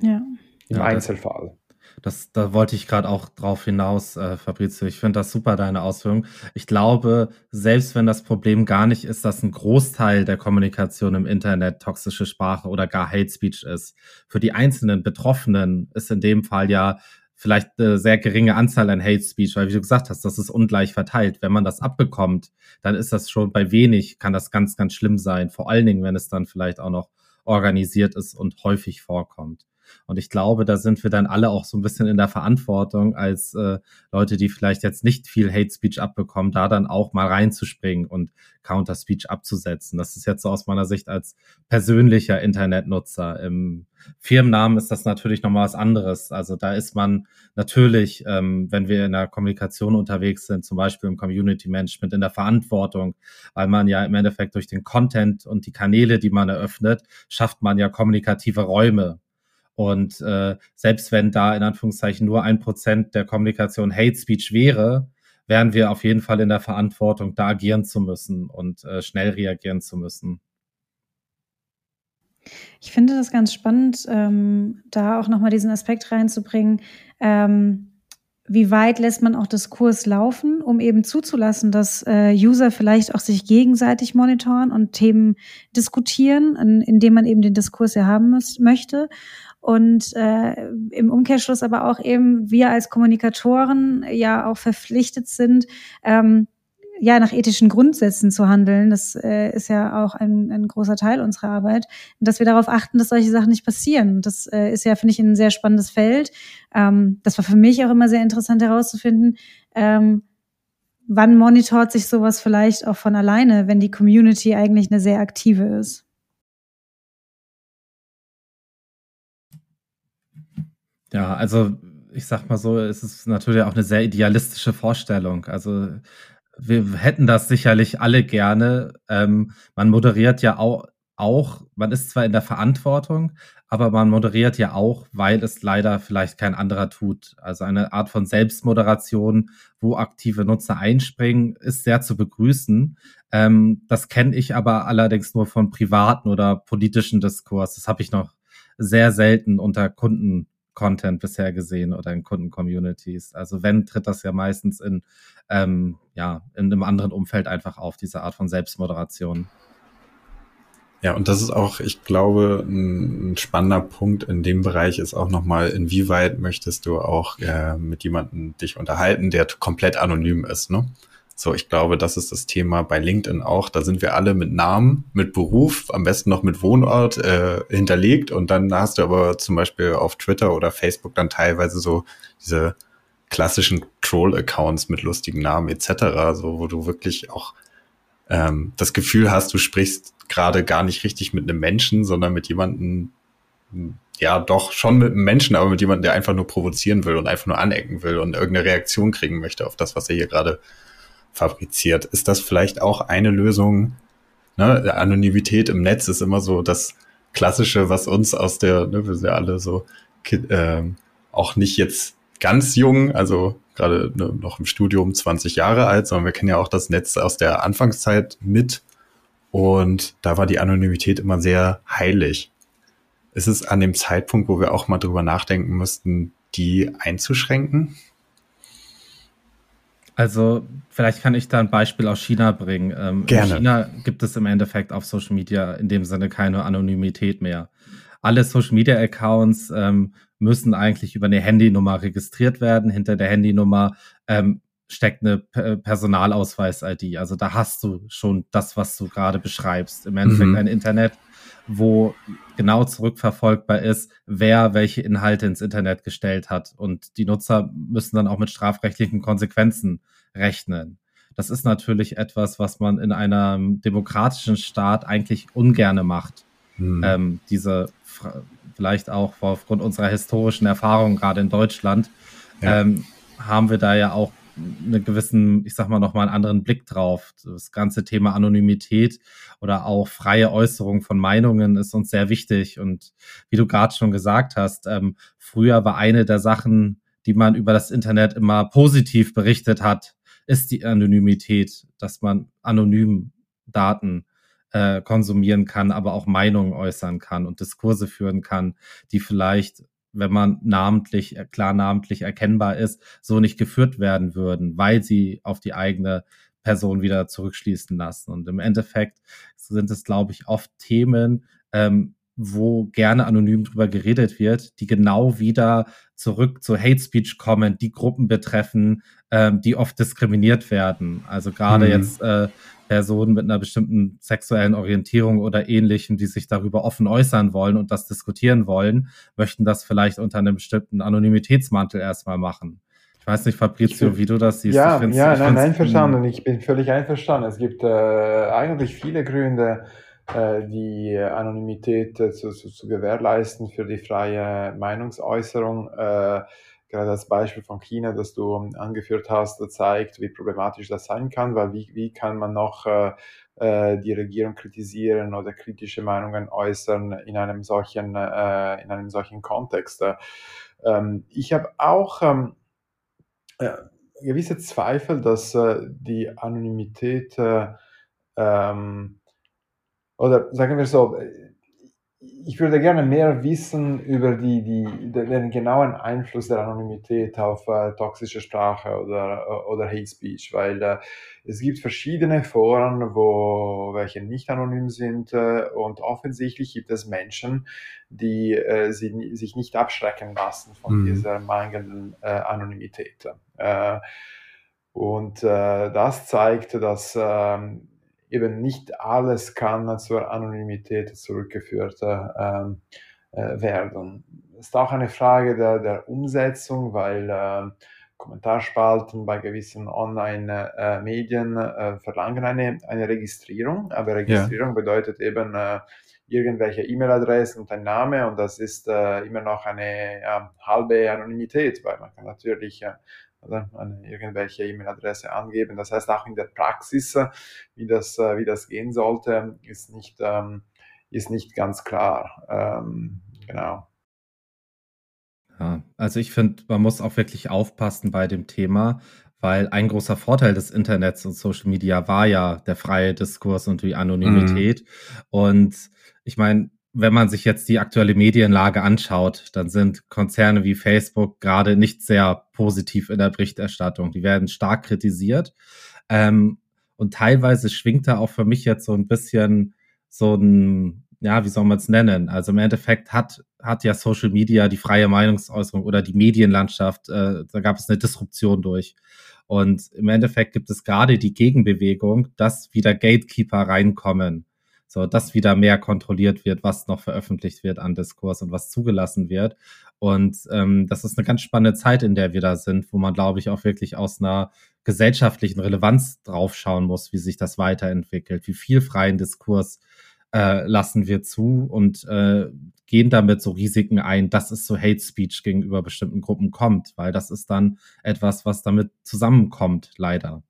S3: ja
S4: im ja, Einzelfall.
S5: Das, da wollte ich gerade auch drauf hinaus, äh, Fabrizio. Ich finde das super, deine Ausführung. Ich glaube, selbst wenn das Problem gar nicht ist, dass ein Großteil der Kommunikation im Internet toxische Sprache oder gar Hate Speech ist, für die einzelnen Betroffenen ist in dem Fall ja vielleicht eine sehr geringe Anzahl an Hate Speech, weil wie du gesagt hast, das ist ungleich verteilt. Wenn man das abbekommt, dann ist das schon bei wenig, kann das ganz, ganz schlimm sein. Vor allen Dingen, wenn es dann vielleicht auch noch organisiert ist und häufig vorkommt. Und ich glaube, da sind wir dann alle auch so ein bisschen in der Verantwortung, als äh, Leute, die vielleicht jetzt nicht viel Hate Speech abbekommen, da dann auch mal reinzuspringen und Counter Speech abzusetzen. Das ist jetzt so aus meiner Sicht als persönlicher Internetnutzer. Im Firmennamen ist das natürlich nochmal was anderes. Also da ist man natürlich, ähm, wenn wir in der Kommunikation unterwegs sind, zum Beispiel im Community Management, in der Verantwortung, weil man ja im Endeffekt durch den Content und die Kanäle, die man eröffnet, schafft man ja kommunikative Räume und äh, selbst wenn da in Anführungszeichen nur ein Prozent der Kommunikation Hate Speech wäre, wären wir auf jeden Fall in der Verantwortung, da agieren zu müssen und äh, schnell reagieren zu müssen.
S3: Ich finde das ganz spannend, ähm, da auch nochmal diesen Aspekt reinzubringen. Ähm, wie weit lässt man auch Diskurs laufen, um eben zuzulassen, dass äh, User vielleicht auch sich gegenseitig monitoren und Themen diskutieren, in, indem man eben den Diskurs ja haben muss, möchte und äh, im Umkehrschluss aber auch eben wir als Kommunikatoren ja auch verpflichtet sind, ähm, ja, nach ethischen Grundsätzen zu handeln. Das äh, ist ja auch ein, ein großer Teil unserer Arbeit. Und dass wir darauf achten, dass solche Sachen nicht passieren. Das äh, ist ja, finde ich, ein sehr spannendes Feld. Ähm, das war für mich auch immer sehr interessant herauszufinden. Ähm, wann monitort sich sowas vielleicht auch von alleine, wenn die Community eigentlich eine sehr aktive ist?
S5: Ja, also ich sag mal so, es ist natürlich auch eine sehr idealistische Vorstellung. Also wir hätten das sicherlich alle gerne. Ähm, man moderiert ja auch, auch, man ist zwar in der Verantwortung, aber man moderiert ja auch, weil es leider vielleicht kein anderer tut. Also eine Art von Selbstmoderation, wo aktive Nutzer einspringen, ist sehr zu begrüßen. Ähm, das kenne ich aber allerdings nur von privaten oder politischen Diskurs. Das habe ich noch sehr selten unter Kunden Content bisher gesehen oder in Kunden-Communities. Also wenn, tritt das ja meistens in, ähm, ja, in einem anderen Umfeld einfach auf, diese Art von Selbstmoderation.
S2: Ja, und das ist auch, ich glaube, ein, spannender Punkt in dem Bereich ist auch nochmal, inwieweit möchtest du auch äh, mit jemandem dich unterhalten, der komplett anonym ist, ne? So, ich glaube, das ist das Thema bei LinkedIn auch. Da sind wir alle mit Namen, mit Beruf, am besten noch mit Wohnort äh, hinterlegt. Und dann hast du aber zum Beispiel auf Twitter oder Facebook dann teilweise so diese klassischen Troll-Accounts mit lustigen Namen etc., so wo du wirklich auch ähm, das Gefühl hast, du sprichst gerade gar nicht richtig mit einem Menschen, sondern mit jemandem, ja, doch schon mit einem Menschen, aber mit jemandem, der einfach nur provozieren will und einfach nur anecken will und irgendeine Reaktion kriegen möchte auf das, was er hier gerade fabriziert. Ist das vielleicht auch eine Lösung? Ne? Anonymität im Netz ist immer so das Klassische, was uns aus der, ne, wir sind ja alle so äh, auch nicht jetzt ganz jung, also gerade ne, noch im Studium 20 Jahre alt, sondern wir kennen ja auch das Netz aus der Anfangszeit mit. Und da war die Anonymität immer sehr heilig. Ist es an dem Zeitpunkt, wo wir auch mal drüber nachdenken müssten, die einzuschränken?
S5: Also vielleicht kann ich da ein Beispiel aus China bringen. Ähm, Gerne. In China gibt es im Endeffekt auf Social Media in dem Sinne keine Anonymität mehr. Alle Social Media Accounts ähm, müssen eigentlich über eine Handynummer registriert werden. Hinter der Handynummer ähm, steckt eine Personalausweis-ID. Also da hast du schon das, was du gerade beschreibst. Im Endeffekt mhm. ein Internet, wo genau zurückverfolgbar ist, wer welche Inhalte ins Internet gestellt hat. Und die Nutzer müssen dann auch mit strafrechtlichen Konsequenzen rechnen. Das ist natürlich etwas, was man in einem demokratischen Staat eigentlich ungerne macht. Mhm. Ähm, diese vielleicht auch aufgrund unserer historischen Erfahrung, gerade in Deutschland, ja. ähm, haben wir da ja auch einen gewissen, ich sag mal, nochmal einen anderen Blick drauf. Das ganze Thema Anonymität oder auch freie Äußerung von Meinungen ist uns sehr wichtig. Und wie du gerade schon gesagt hast, ähm, früher war eine der Sachen, die man über das Internet immer positiv berichtet hat, ist die Anonymität, dass man anonym Daten äh, konsumieren kann, aber auch Meinungen äußern kann und Diskurse führen kann, die vielleicht wenn man namentlich, äh, klar namentlich erkennbar ist, so nicht geführt werden würden, weil sie auf die eigene Person wieder zurückschließen lassen. Und im Endeffekt sind es, glaube ich, oft Themen, ähm, wo gerne anonym drüber geredet wird, die genau wieder zurück zu Hate Speech kommen, die Gruppen betreffen, ähm, die oft diskriminiert werden. Also gerade mhm. jetzt äh, Personen mit einer bestimmten sexuellen Orientierung oder ähnlichem, die sich darüber offen äußern wollen und das diskutieren wollen, möchten das vielleicht unter einem bestimmten Anonymitätsmantel erstmal machen. Ich weiß nicht, Fabrizio, bin, wie du das siehst.
S4: Ja, ja, nein, einverstanden. Ich bin völlig einverstanden. Es gibt äh, eigentlich viele Gründe, äh, die Anonymität äh, zu, zu, zu, gewährleisten für die freie Meinungsäußerung. Äh, gerade das Beispiel von China, das du angeführt hast, zeigt, wie problematisch das sein kann, weil wie, wie kann man noch äh, äh, die Regierung kritisieren oder kritische Meinungen äußern in einem solchen, äh, in einem solchen Kontext. Ähm, ich habe auch ähm, äh, gewisse Zweifel, dass äh, die Anonymität äh, ähm, oder sagen wir so, ich würde gerne mehr wissen über die, die, den genauen Einfluss der Anonymität auf äh, toxische Sprache oder, äh, oder Hate Speech, weil äh, es gibt verschiedene Foren, wo welche nicht anonym sind äh, und offensichtlich gibt es Menschen, die äh, sie, sich nicht abschrecken lassen von mhm. dieser mangelnden äh, Anonymität. und das zeigt, dass ähm, eben nicht alles kann zur Anonymität zurückgeführt ähm, äh, werden. Das ist auch eine Frage der, der Umsetzung, weil äh, Kommentarspalten bei gewissen Online-Medien äh, verlangen eine, eine Registrierung, aber Registrierung ja. bedeutet eben äh, irgendwelche E-Mail-Adressen und ein Name und das ist äh, immer noch eine halbe Anonymität, weil man kann natürlich oder eine, irgendwelche E-Mail-Adresse angeben. Das heißt, auch in der Praxis, äh, wie das, äh, wie das gehen sollte, ist nicht, ähm, ist nicht ganz klar. Ähm, genau.
S5: Ja, also ich finde, man muss auch wirklich aufpassen bei dem Thema, weil ein großer Vorteil des Internets und Social Media war ja der freie Diskurs und die Anonymität. Mhm. Und ich meine, wenn man sich jetzt die aktuelle Medienlage anschaut, dann sind Konzerne wie Facebook gerade nicht sehr positiv in der Berichterstattung. Die werden stark kritisiert. Ähm, und teilweise schwingt da auch für mich jetzt so ein bisschen so ein, ja, wie soll man es nennen? Also im Endeffekt hat, hat ja Social Media die freie Meinungsäußerung oder die Medienlandschaft, äh, da gab es eine Disruption durch. Und im Endeffekt gibt es gerade die Gegenbewegung, dass wieder Gatekeeper reinkommen. So, dass wieder mehr kontrolliert wird, was noch veröffentlicht wird an Diskurs und was zugelassen wird. Und ähm, das ist eine ganz spannende Zeit, in der wir da sind, wo man, glaube ich, auch wirklich aus einer gesellschaftlichen Relevanz draufschauen muss, wie sich das weiterentwickelt, wie viel freien Diskurs äh, lassen wir zu und äh, gehen damit so Risiken ein, dass es zu Hate Speech gegenüber bestimmten Gruppen kommt, weil das ist dann etwas, was damit zusammenkommt, leider.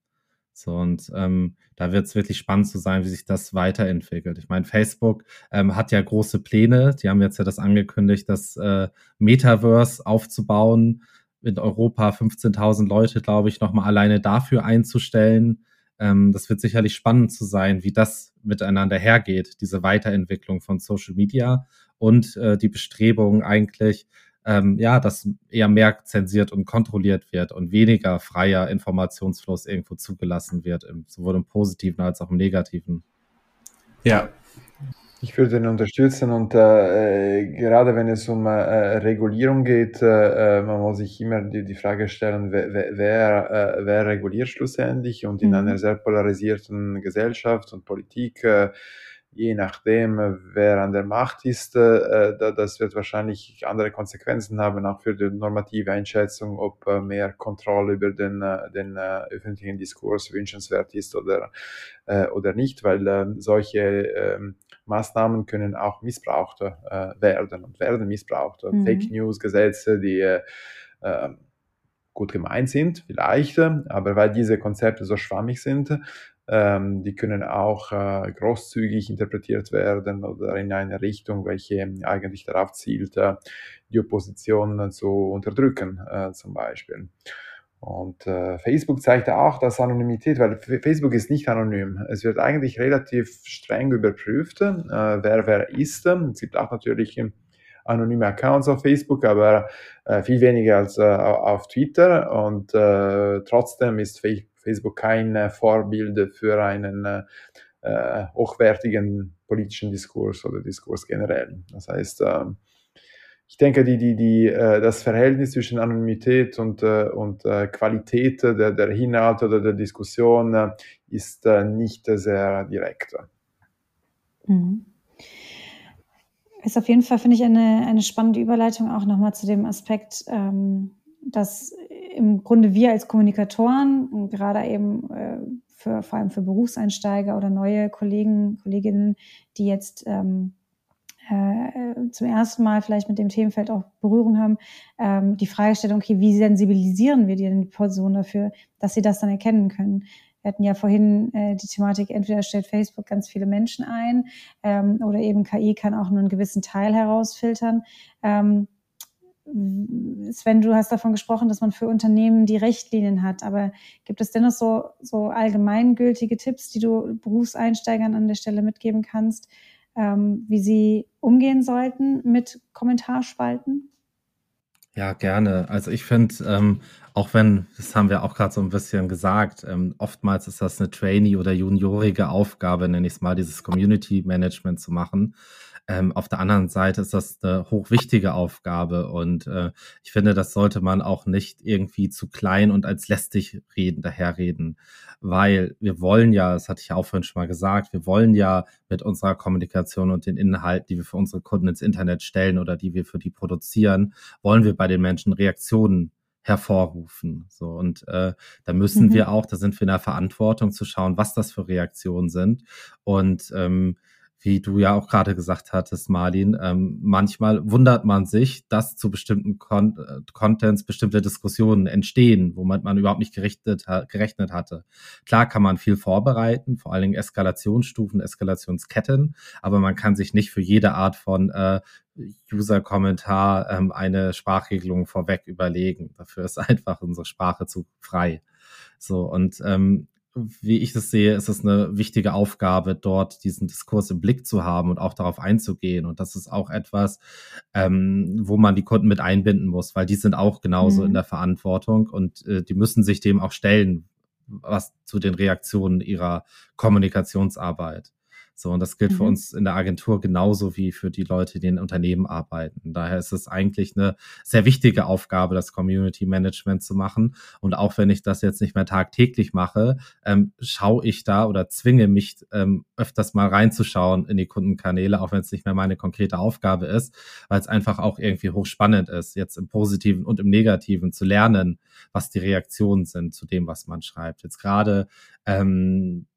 S5: So, und ähm, da wird es wirklich spannend zu sein, wie sich das weiterentwickelt. Ich meine, Facebook ähm, hat ja große Pläne. Die haben jetzt ja das angekündigt, das äh, Metaverse aufzubauen, in Europa 15.000 Leute, glaube ich, nochmal alleine dafür einzustellen. Ähm, das wird sicherlich spannend zu sein, wie das miteinander hergeht, diese Weiterentwicklung von Social Media und äh, die Bestrebung eigentlich, ähm, ja, dass eher mehr zensiert und kontrolliert wird und weniger freier Informationsfluss irgendwo zugelassen wird, im, sowohl im Positiven als auch im Negativen.
S4: Ja, ich würde ihn unterstützen und äh, gerade wenn es um äh, Regulierung geht, äh, man muss sich immer die, die Frage stellen, wer, wer, äh, wer reguliert schlussendlich und in mhm. einer sehr polarisierten Gesellschaft und Politik äh, je nachdem, wer an der Macht ist, äh, das wird wahrscheinlich andere Konsequenzen haben, auch für die normative Einschätzung, ob äh, mehr Kontrolle über den, äh, den öffentlichen Diskurs wünschenswert ist oder, oder nicht, weil solche ähm, Maßnahmen können auch missbraucht werden und werden missbraucht. Mhm. Fake News, Gesetze, die ähm, gut gemeint sind, vielleicht, aber weil diese Konzepte so schwammig sind, ähm, die können auch äh, großzügig interpretiert werden oder in eine Richtung, welche eigentlich darauf zielt, äh, die Opposition zu unterdrücken, äh, zum Beispiel. Und äh, Facebook zeigt auch, dass Anonymität, weil Facebook ist nicht anonym. Es wird eigentlich relativ streng überprüft, äh, wer wer ist. Es gibt auch natürlich anonyme Accounts auf Facebook, aber äh, viel weniger als auf Twitter. Und trotzdem ist Facebook Facebook kein Vorbild für einen äh, äh, hochwertigen politischen Diskurs oder Diskurs generell. Das heißt, äh, ich denke, die, die, die, äh, das Verhältnis zwischen Anonymität und, und Qualität der, der Inhalte oder der Diskussion ist nicht sehr direkt.
S3: Mhm. Ist auf jeden Fall, finde ich, eine, eine spannende Überleitung auch nochmal zu dem Aspekt, ähm, dass im Grunde wir als Kommunikatoren, gerade eben äh, für, vor allem für Berufseinsteiger oder neue Kollegen, Kolleginnen, die jetzt ähm, äh, zum ersten Mal vielleicht mit dem Themenfeld auch Berührung haben, ähm, die Fragestellung, okay, wie sensibilisieren wir die Person dafür, dass sie das dann erkennen können? Wir hatten ja vorhin äh, die Thematik, entweder stellt Facebook ganz viele Menschen ein ähm, oder eben KI kann auch nur einen gewissen Teil herausfiltern. Ähm, Sven, du hast davon gesprochen, dass man für Unternehmen die Richtlinien hat, aber gibt es dennoch so, so allgemeingültige Tipps, die du Berufseinsteigern an der Stelle mitgeben kannst, ähm, wie sie umgehen sollten mit Kommentarspalten?
S5: Ja, gerne. Also ich finde, ähm, auch wenn, das haben wir auch gerade so ein bisschen gesagt, ähm, oftmals ist das eine Trainee- oder juniorige Aufgabe, nenne ich es mal, dieses Community Management zu machen. Ähm, auf der anderen Seite ist das eine hochwichtige Aufgabe und äh, ich finde, das sollte man auch nicht irgendwie zu klein und als lästig reden, daherreden, weil wir wollen ja, das hatte ich auch vorhin schon mal gesagt, wir wollen ja mit unserer Kommunikation und den Inhalten, die wir für unsere Kunden ins Internet stellen oder die wir für die produzieren, wollen wir bei den Menschen Reaktionen hervorrufen. So und äh, da müssen mhm. wir auch, da sind wir in der Verantwortung zu schauen, was das für Reaktionen sind und ähm, wie du ja auch gerade gesagt hattest, Marlin, ähm, manchmal wundert man sich, dass zu bestimmten Con äh, Contents bestimmte Diskussionen entstehen, womit man überhaupt nicht gerichtet, gerechnet hatte. Klar kann man viel vorbereiten, vor allen Dingen Eskalationsstufen, Eskalationsketten, aber man kann sich nicht für jede Art von äh, User-Kommentar ähm, eine Sprachregelung vorweg überlegen. Dafür ist einfach unsere Sprache zu frei. So, und ähm, wie ich es sehe, ist es eine wichtige Aufgabe, dort diesen Diskurs im Blick zu haben und auch darauf einzugehen. Und das ist auch etwas, ähm, wo man die Kunden mit einbinden muss, weil die sind auch genauso mhm. in der Verantwortung und äh, die müssen sich dem auch stellen, was zu den Reaktionen ihrer Kommunikationsarbeit. So, und das gilt mhm. für uns in der Agentur genauso wie für die Leute, die in Unternehmen arbeiten. Daher ist es eigentlich eine sehr wichtige Aufgabe, das Community Management zu machen. Und auch wenn ich das jetzt nicht mehr tagtäglich mache, ähm, schaue ich da oder zwinge mich ähm, öfters mal reinzuschauen in die Kundenkanäle, auch wenn es nicht mehr meine konkrete Aufgabe ist, weil es einfach auch irgendwie hochspannend ist, jetzt im Positiven und im Negativen zu lernen, was die Reaktionen sind zu dem, was man schreibt. Jetzt gerade ähm,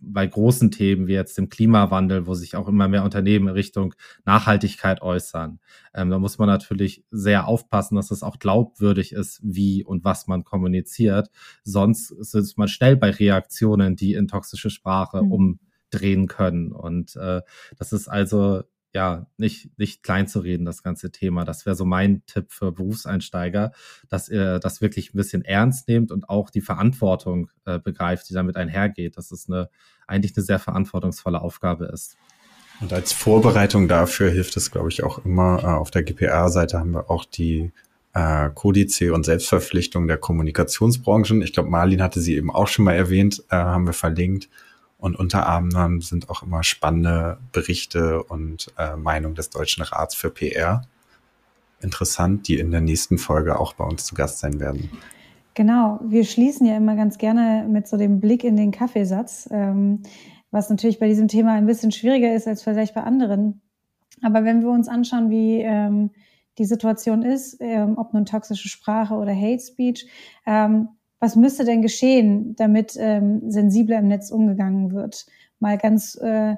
S5: bei großen Themen wie jetzt dem Klimawandel, wo sich auch immer mehr Unternehmen in Richtung Nachhaltigkeit äußern. Ähm, da muss man natürlich sehr aufpassen, dass es auch glaubwürdig ist, wie und was man kommuniziert. Sonst ist man schnell bei Reaktionen, die in toxische Sprache mhm. umdrehen können. Und äh, das ist also ja, nicht, nicht klein zu reden, das ganze Thema. Das wäre so mein Tipp für Berufseinsteiger, dass ihr das wirklich ein bisschen ernst nehmt und auch die Verantwortung äh, begreift, die damit einhergeht, dass es eine, eigentlich eine sehr verantwortungsvolle Aufgabe ist.
S2: Und als Vorbereitung dafür hilft es, glaube ich, auch immer, äh, auf der GPR-Seite haben wir auch die äh, Kodice und Selbstverpflichtung der Kommunikationsbranchen. Ich glaube, Marlin hatte sie eben auch schon mal erwähnt, äh, haben wir verlinkt. Und unter anderem sind auch immer spannende Berichte und äh, Meinung des Deutschen Rats für PR interessant, die in der nächsten Folge auch bei uns zu Gast sein werden.
S3: Genau, wir schließen ja immer ganz gerne mit so dem Blick in den Kaffeesatz, ähm, was natürlich bei diesem Thema ein bisschen schwieriger ist als vielleicht bei anderen. Aber wenn wir uns anschauen, wie ähm, die Situation ist, ähm, ob nun toxische Sprache oder Hate Speech, ähm, was müsste denn geschehen, damit ähm, sensibler im Netz umgegangen wird? Mal ganz äh,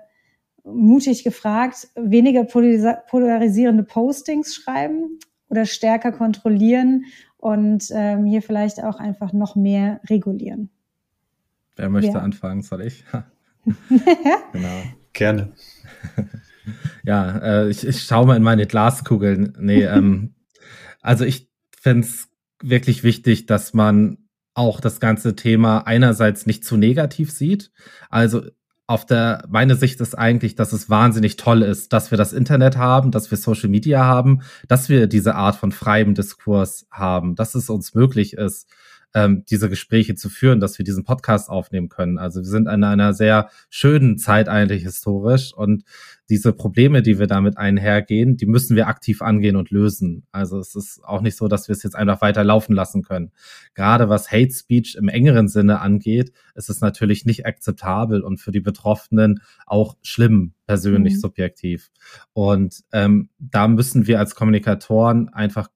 S3: mutig gefragt, weniger polarisierende Postings schreiben oder stärker kontrollieren und ähm, hier vielleicht auch einfach noch mehr regulieren.
S5: Wer möchte ja. anfangen? Soll ich?
S2: genau. Gerne.
S5: ja, äh, ich, ich schaue mal in meine Glaskugeln. Nee, ähm, also ich finde es wirklich wichtig, dass man auch das ganze Thema einerseits nicht zu negativ sieht. Also auf der, meine Sicht ist eigentlich, dass es wahnsinnig toll ist, dass wir das Internet haben, dass wir Social Media haben, dass wir diese Art von freiem Diskurs haben, dass es uns möglich ist, ähm, diese Gespräche zu führen, dass wir diesen Podcast aufnehmen können. Also wir sind in einer sehr schönen Zeit eigentlich historisch und diese Probleme, die wir damit einhergehen, die müssen wir aktiv angehen und lösen. Also es ist auch nicht so, dass wir es jetzt einfach weiter laufen lassen können. Gerade was Hate Speech im engeren Sinne angeht, ist es natürlich nicht akzeptabel und für die Betroffenen auch schlimm, persönlich, mhm. subjektiv. Und ähm, da müssen wir als Kommunikatoren einfach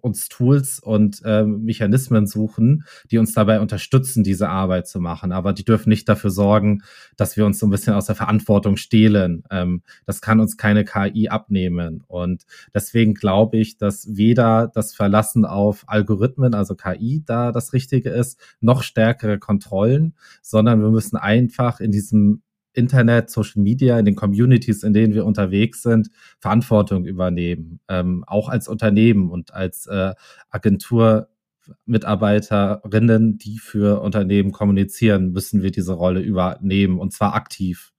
S5: uns Tools und äh, Mechanismen suchen, die uns dabei unterstützen, diese Arbeit zu machen. Aber die dürfen nicht dafür sorgen, dass wir uns so ein bisschen aus der Verantwortung stehlen. Ähm, das kann uns keine KI abnehmen. Und deswegen glaube ich, dass weder das Verlassen auf Algorithmen, also KI, da das Richtige ist, noch stärkere Kontrollen, sondern wir müssen einfach in diesem Internet, Social Media, in den Communities, in denen wir unterwegs sind, Verantwortung übernehmen, ähm, auch als Unternehmen und als äh, Agenturmitarbeiterinnen, die für Unternehmen kommunizieren, müssen wir diese Rolle übernehmen und zwar aktiv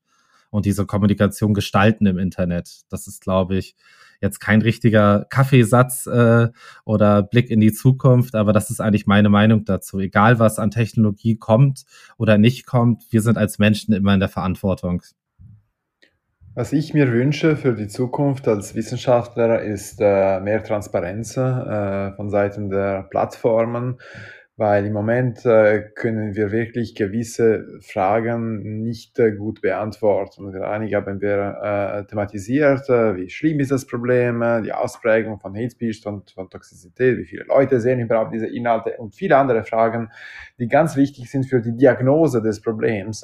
S5: und diese Kommunikation gestalten im Internet. Das ist, glaube ich, jetzt kein richtiger Kaffeesatz äh, oder Blick in die Zukunft, aber das ist eigentlich meine Meinung dazu. Egal, was an Technologie kommt oder nicht kommt, wir sind als Menschen immer in der Verantwortung.
S4: Was ich mir wünsche für die Zukunft als Wissenschaftler ist äh, mehr Transparenz äh, von Seiten der Plattformen weil im Moment äh, können wir wirklich gewisse Fragen nicht äh, gut beantworten. Einige haben wir äh, thematisiert, äh, wie schlimm ist das Problem, äh, die Ausprägung von Hate Speech und von Toxizität, wie viele Leute sehen überhaupt diese Inhalte und viele andere Fragen, die ganz wichtig sind für die Diagnose des Problems.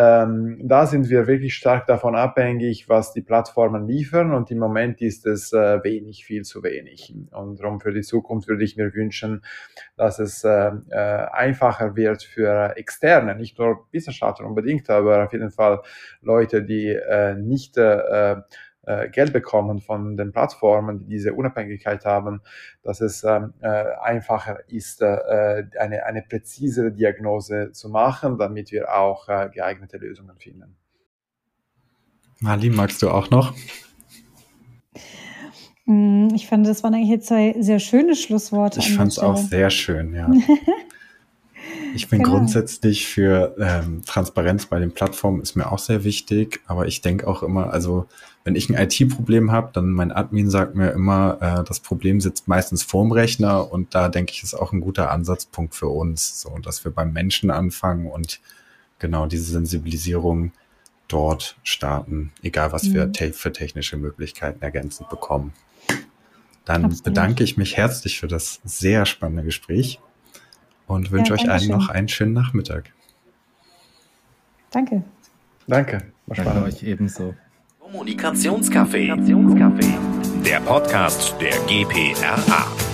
S4: Ähm, da sind wir wirklich stark davon abhängig, was die Plattformen liefern und im Moment ist es äh, wenig, viel zu wenig. Und darum für die Zukunft würde ich mir wünschen, dass es äh, äh, einfacher wird für Externe, nicht nur Wissenschaftler unbedingt, aber auf jeden Fall Leute, die äh, nicht äh, äh, Geld bekommen von den Plattformen, die diese Unabhängigkeit haben, dass es ähm, äh, einfacher ist, äh, eine, eine präzisere Diagnose zu machen, damit wir auch äh, geeignete Lösungen finden.
S2: Marlin, magst du auch noch?
S3: Mm, ich fand, das waren eigentlich zwei sehr schöne Schlussworte.
S2: Ich fand es auch sehr schön, ja. Ich bin genau. grundsätzlich für ähm, Transparenz bei den Plattformen ist mir auch sehr wichtig, aber ich denke auch immer, also wenn ich ein IT-Problem habe, dann mein Admin sagt mir immer, äh, das Problem sitzt meistens vorm Rechner und da denke ich, ist auch ein guter Ansatzpunkt für uns, so dass wir beim Menschen anfangen und genau diese Sensibilisierung dort starten, egal was mhm. wir für technische Möglichkeiten ergänzend bekommen. Dann Absolut. bedanke ich mich herzlich für das sehr spannende Gespräch und wünsche ja, euch allen noch einen schönen Nachmittag.
S3: Danke.
S4: Danke.
S5: War Danke euch ebenso.
S1: Kommunikationscafé. Der Podcast der GPRA.